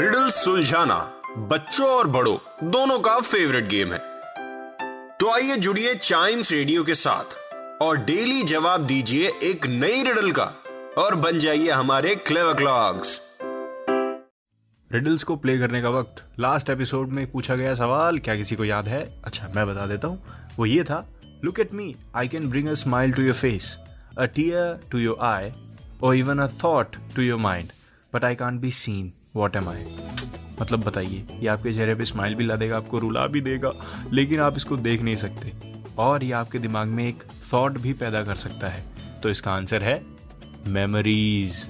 Riddle सुलझाना बच्चों और बड़ों, दोनों का फेवरेट गेम है। तो आइए जुड़िए चाइम्स रेडियो के साथ और डेली जवाब दीजिए एक नई रिडल का और बन जाइए हमारे क्लेवर क्लॉक्स रिडल्स को प्ले करने का वक्त लास्ट एपिसोड में पूछा गया सवाल, क्या किसी को याद है? अच्छा मैं बता देता हूँ। वो ये था look at me I can bring a smile to your face a tear to your eye और even a thought to your mind but I can't be seen what am I मतलब बताइए, ये आपके चेहरे पे स्माइल भी ला देगा, आपको रुला भी देगा, लेकिन आप इसको देख नहीं सकते। और ये आपके दिमाग में एक थॉट भी पैदा कर सकता है। तो इसका आंसर है मेमोरीज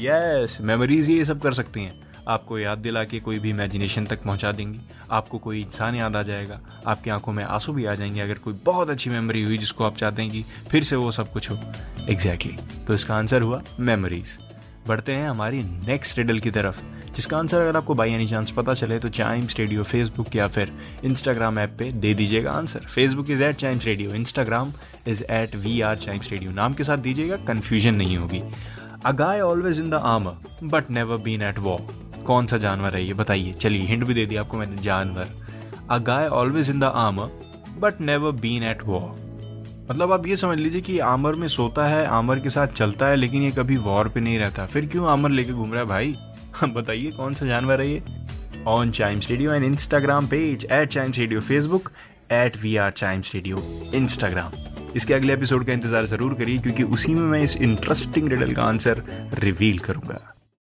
यस मेमोरीज ये सब कर सकती हैं। आपको याद दिला के कोई भी इमेजिनेशन तक पहुँचा देंगी। आपको कोई इंसान याद आ जाएगा। आपकी आँखों में आँसू भी आ जाएँगे अगर कोई बहुत अच्छी मेमोरी हुई जिसको आप चाहते हैं कि फिर से वो सब कुछ हो। Exactly exactly. तो इसका आंसर हुआ मेमोरीज बढ़ते हैं हमारी नेक्स्ट रिडल की तरफ़, जिसका आंसर अगर आपको बाई एनी चांस पता चले तो चाइम्स रेडियो फेसबुक या फिर इंस्टाग्राम ऐप पे दे दीजिएगा answer Facebook is at Chimes radio Instagram is at we are Chimes radio नाम के साथ दीजिएगा कन्फ्यूज़न नहीं होगी। A guy always in the armour but never been at war कौन सा जानवर है ये? बताइए। चलिए हिंट भी दे दिया आपको मैंने, जानवर। A guy always in the armour but never been at war मतलब आप ये समझ लीजिए कि आमर में सोता है, आमर के साथ चलता है, लेकिन ये कभी वॉर पे नहीं रहता। फिर क्यों आमर लेके घूम रहा है भाई? बताइए, कौन सा जानवर है ये? On Chimes radio and Instagram page at Chimes radio Facebook at we are Chimes radio Instagram इसके अगले एपिसोड का इंतज़ार ज़रूर करिए, क्योंकि उसी में मैं इस इंटरेस्टिंग रिडल का आंसर रिवील करूँगा।